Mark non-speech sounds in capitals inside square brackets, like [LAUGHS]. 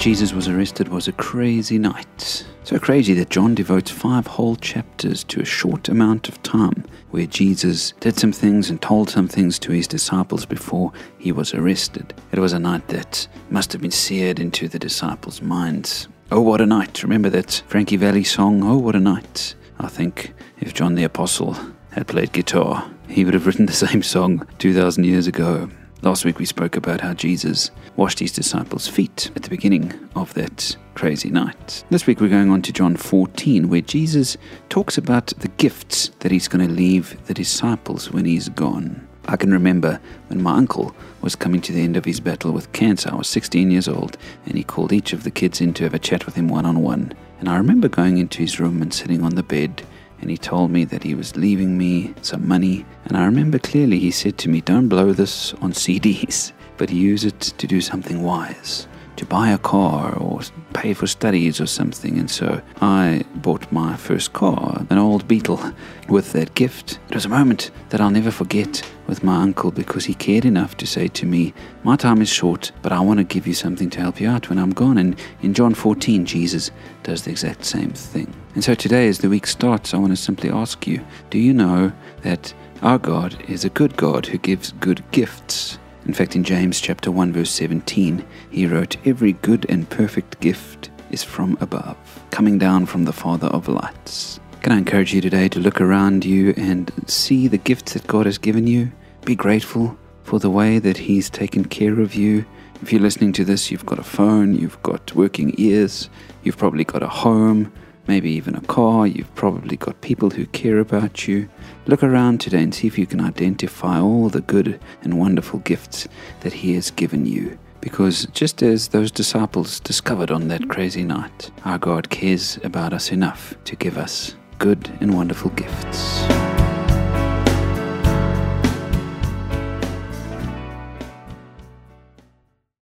Jesus was arrested was a crazy night. So crazy that John devotes five whole chapters to a short amount of time where Jesus did some things and told some things to his disciples before he was arrested. It was a night that must have been seared into the disciples' minds. Oh, what a night. Remember that Frankie Valli song, Oh, what a night. I think if John the Apostle had played guitar, he would have [LAUGHS] written the same song 2,000 years ago. Last week we spoke about how Jesus washed his disciples' feet at the beginning of that crazy night. This week we're going on to John 14, where Jesus talks about the gifts that he's going to leave the disciples when he's gone. I can remember when my uncle was coming to the end of his battle with cancer. I was 16 years old, and he called each of the kids in to have a chat with him one on one. And I remember going into his room and sitting on the bed and he told me that he was leaving me some money. And I remember clearly he said to me, Don't blow this on CDs, but use it to do something wise, to buy a car or pay for studies or something. And so I bought my first car, an old Beetle, with that gift. It was a moment that I'll never forget with my uncle because he cared enough to say to me, My time is short, but I want to give you something to help you out when I'm gone. And in John 14, Jesus does the exact same thing. And so today, as the week starts, I want to simply ask you Do you know that our God is a good God who gives good gifts? In fact, in James chapter 1 verse 17, he wrote, "Every good and perfect gift is from above, coming down from the Father of lights." Can I encourage you today to look around you and see the gifts that God has given you? Be grateful for the way that he's taken care of you. If you're listening to this, you've got a phone, you've got working ears, you've probably got a home, maybe even a car, you've probably got people who care about you. Look around today and see if you can identify all the good and wonderful gifts that He has given you. Because just as those disciples discovered on that crazy night, our God cares about us enough to give us good and wonderful gifts.